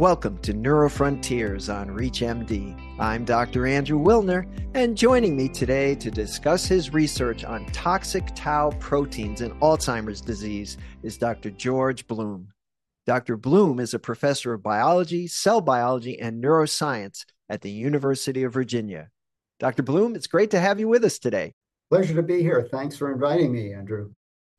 Welcome to Neurofrontiers on ReachMD. I'm Dr. Andrew Wilner, and joining me today to discuss his research on toxic tau proteins in Alzheimer's disease is Dr. George Bloom. Dr. Bloom is a professor of biology, cell biology, and neuroscience at the University of Virginia. Dr. Bloom, it's great to have you with us today. Pleasure to be here. Thanks for inviting me, Andrew.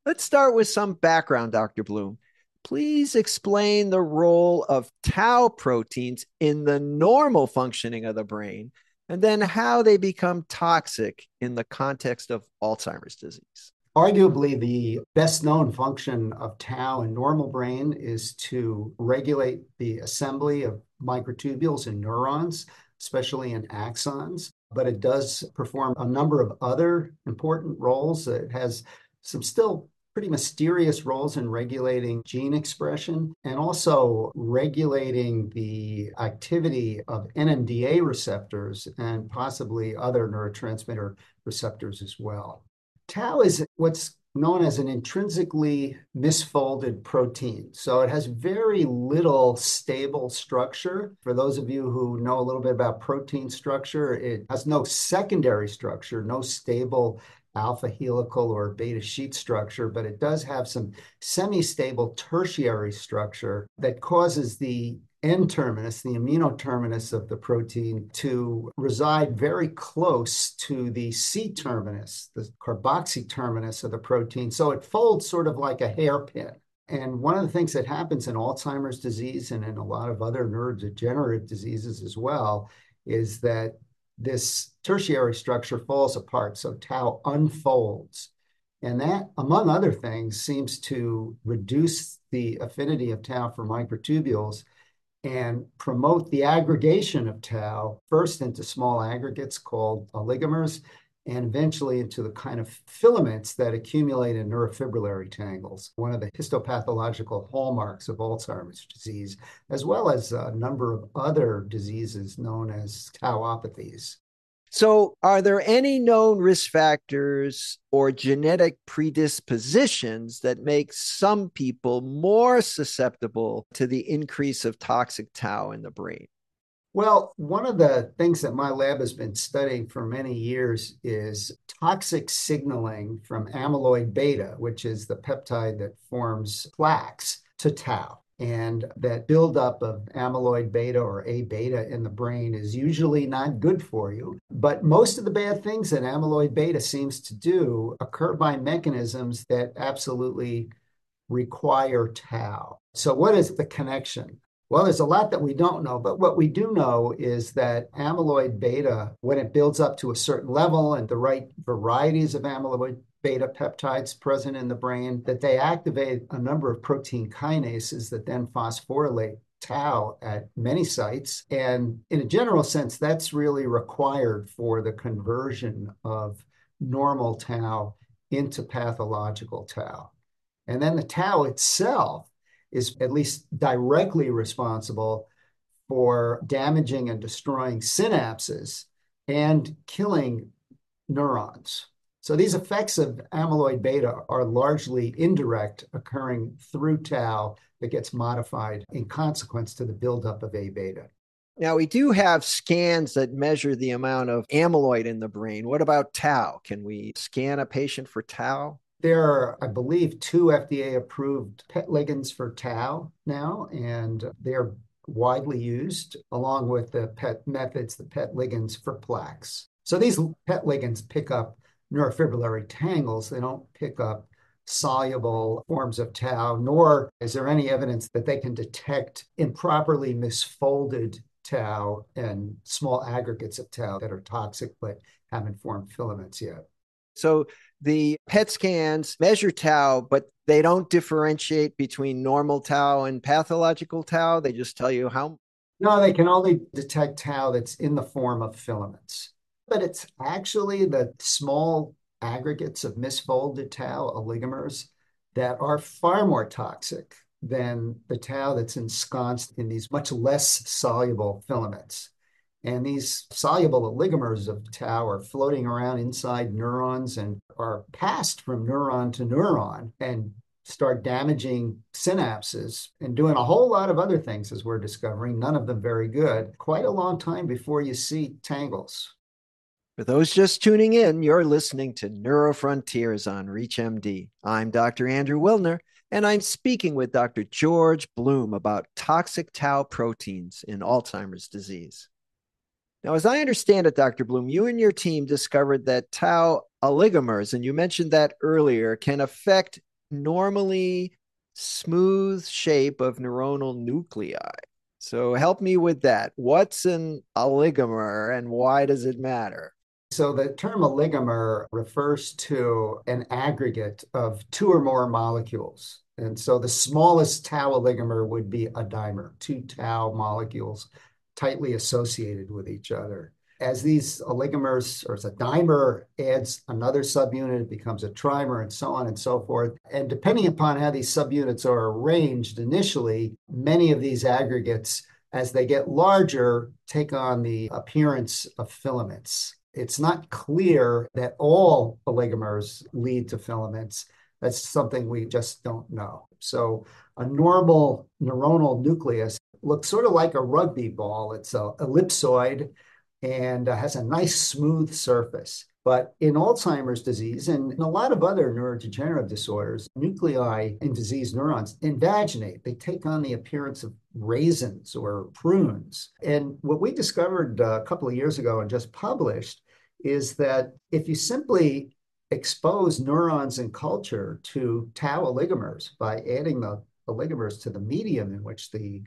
Let's start with some background, Dr. Bloom please explain the role of tau proteins in the normal functioning of the brain and then how they become toxic in the context of Alzheimer's disease. Arguably, the best known function of tau in normal brain is to regulate the assembly of microtubules in neurons, especially in axons. But it does perform a number of other important roles. It has some still pretty mysterious roles in regulating gene expression and also regulating the activity of NMDA receptors and possibly other neurotransmitter receptors as well. Tau is what's known as an intrinsically misfolded protein. So it has very little stable structure. For those of you who know a little bit about protein structure, it has no secondary structure, no stable alpha helical or beta sheet structure, but it does have some semi-stable tertiary structure that causes the N terminus, the amino terminus of the protein, to reside very close to the C terminus, the carboxy terminus of the protein. So it folds sort of like a hairpin. And one of the things that happens in Alzheimer's disease and in a lot of other neurodegenerative diseases as well is that this tertiary structure falls apart. So tau unfolds. And that, among other things, seems to reduce the affinity of tau for microtubules and promote the aggregation of tau first into small aggregates called oligomers and eventually into the kind of filaments that accumulate in neurofibrillary tangles, one of the histopathological hallmarks of Alzheimer's disease, as well as a number of other diseases known as tauopathies. So, are there any known risk factors or genetic predispositions that make some people more susceptible to the increase of toxic tau in the brain? Well, one of the things that my lab has been studying for many years is toxic signaling from amyloid beta, which is the peptide that forms plaques, to tau. And that buildup of amyloid beta or A beta in the brain is usually not good for you. But most of the bad things that amyloid beta seems to do occur by mechanisms that absolutely require tau. So, what is the connection? Well, there's a lot that we don't know, but what we do know is that amyloid beta, when it builds up to a certain level and the right varieties of amyloid beta peptides present in the brain, that they activate a number of protein kinases that then phosphorylate tau at many sites. And in a general sense, that's really required for the conversion of normal tau into pathological tau. And then the tau itself is at least directly responsible for damaging and destroying synapses and killing neurons. So these effects of amyloid beta are largely indirect, occurring through tau that gets modified in consequence to the buildup of A beta. Now, we do have scans that measure the amount of amyloid in the brain. What about tau? Can we scan a patient for tau? There are, I believe, two FDA approved PET ligands for tau now, and they're widely used along with the PET methods, the PET ligands for plaques. So these PET ligands pick up neurofibrillary tangles, they don't pick up soluble forms of tau, nor is there any evidence that they can detect improperly misfolded tau and small aggregates of tau that are toxic but haven't formed filaments yet. So the PET scans measure tau, but they don't differentiate between normal tau and pathological tau. They just tell you how. No, they can only detect tau that's in the form of filaments. But it's actually the small aggregates of misfolded tau oligomers that are far more toxic than the tau that's ensconced in these much less soluble filaments. And these soluble oligomers of tau are floating around inside neurons and are passed from neuron to neuron and start damaging synapses and doing a whole lot of other things, as we're discovering, none of them very good, quite a long time before you see tangles. For those just tuning in, you're listening to Neurofrontiers on ReachMD. I'm Dr. Andrew Wilner, and I'm speaking with Dr. George Bloom about toxic tau proteins in Alzheimer's disease. Now, as I understand it, Dr. Bloom, you and your team discovered that tau oligomers, and you mentioned that earlier, can affect normally smooth shape of neuronal nuclei. So help me with that. What's an oligomer and why does it matter? So, the term oligomer refers to an aggregate of two or more molecules. And so, the smallest tau oligomer would be a dimer, two tau molecules tightly associated with each other as these oligomers, or as a dimer adds another subunit, it becomes a trimer, and so on and so forth. And depending upon how these subunits are arranged initially, many of these aggregates, as they get larger, take on the appearance of filaments. It's not clear that all oligomers lead to filaments. That's something we just don't know. So, a normal neuronal nucleus looks sort of like a rugby ball. It's a ellipsoid and uh, has a nice smooth surface. But in Alzheimer's disease and a lot of other neurodegenerative disorders, nuclei in diseased neurons invaginate. They take on the appearance of raisins or prunes. And what we discovered uh, a couple of years ago and just published is that if you simply expose neurons in culture to tau oligomers by adding the oligomers to the medium in which the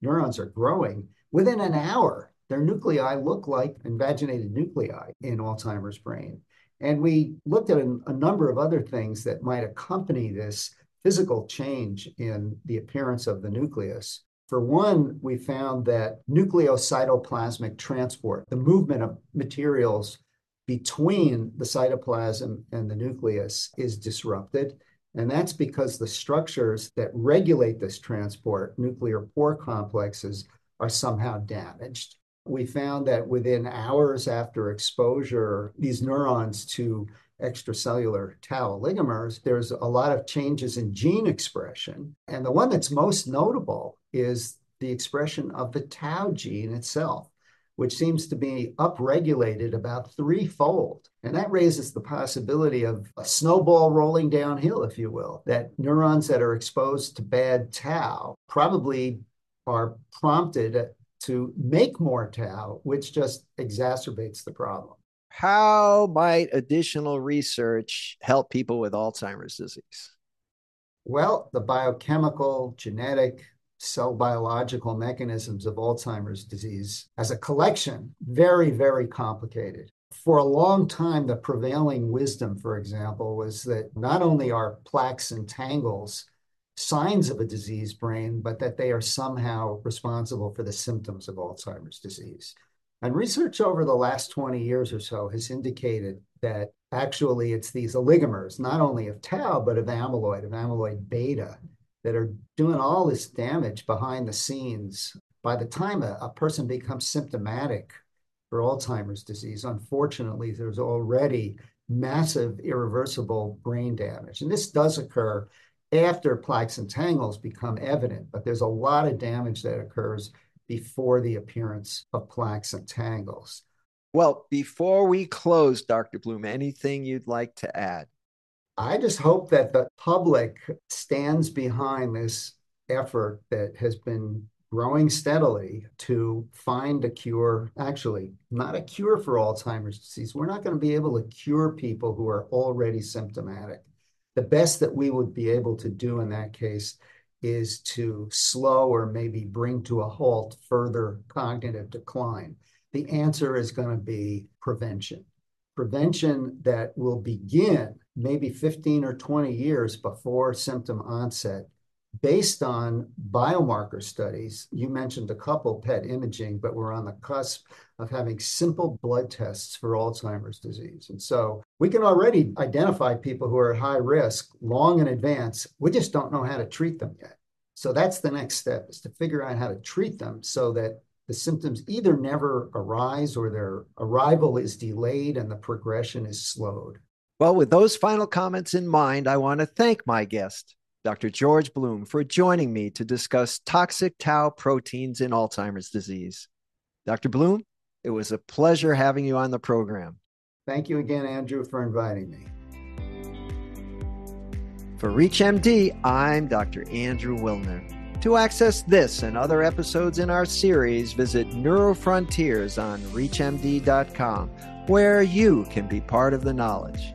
neurons are growing, within an hour, their nuclei look like invaginated nuclei in Alzheimer's brain. And we looked at a, a, number of other things that might accompany this physical change in the appearance of the nucleus. For one, we found that nucleocytoplasmic transport, the movement of materials between the cytoplasm and the nucleus, is disrupted. And that's because the structures that regulate this transport, nuclear pore complexes, are somehow damaged we found that within hours after exposure, these neurons to extracellular tau oligomers, there's a lot of changes in gene expression. And the one that's most notable is the expression of the tau gene itself, which seems to be upregulated about threefold. And that raises the possibility of a snowball rolling downhill, if you will, that neurons that are exposed to bad tau probably are prompted to make more tau, which just exacerbates the problem. How might additional research help people with Alzheimer's disease? Well, the biochemical, genetic, cell biological mechanisms of Alzheimer's disease as a collection, very, very complicated. For a long time, the prevailing wisdom, for example, was that not only are plaques and tangles signs of a diseased brain, but that they are somehow responsible for the symptoms of Alzheimer's disease. And research over the last 20 years or so has indicated that actually it's these oligomers, not only of tau, but of amyloid, of amyloid beta, that are doing all this damage behind the scenes. By the time a, a person becomes symptomatic for Alzheimer's disease, unfortunately, there's already massive irreversible brain damage. And this does occur after plaques and tangles become evident, but there's a lot of damage that occurs before the appearance of plaques and tangles. Well, before we close, Dr. Bloom, anything you'd like to add? I just hope that the public stands behind this effort that has been growing steadily to find a cure. Actually, not a cure for Alzheimer's disease. We're not going to be able to cure people who are already symptomatic the best that we would be able to do in that case is to slow or maybe bring to a halt further cognitive decline. The answer is going to be prevention. Prevention that will begin maybe 15 or 20 years before symptom onset based on biomarker studies. You mentioned a couple PET imaging, but we're on the cusp of having simple blood tests for Alzheimer's disease. And so we can already identify people who are at high risk long in advance. We just don't know how to treat them yet. So that's the next step is to figure out how to treat them so that the symptoms either never arise or their arrival is delayed and the progression is slowed. Well, with those final comments in mind, I want to thank my guest, Dr. George Bloom, for joining me to discuss toxic tau proteins in Alzheimer's disease. Dr. Bloom, it was a pleasure having you on the program. Thank you again, Andrew, for inviting me. For ReachMD, I'm Dr. Andrew Wilner. To access this and other episodes in our series, visit Neurofrontiers on ReachMD.com, where you can be part of the knowledge.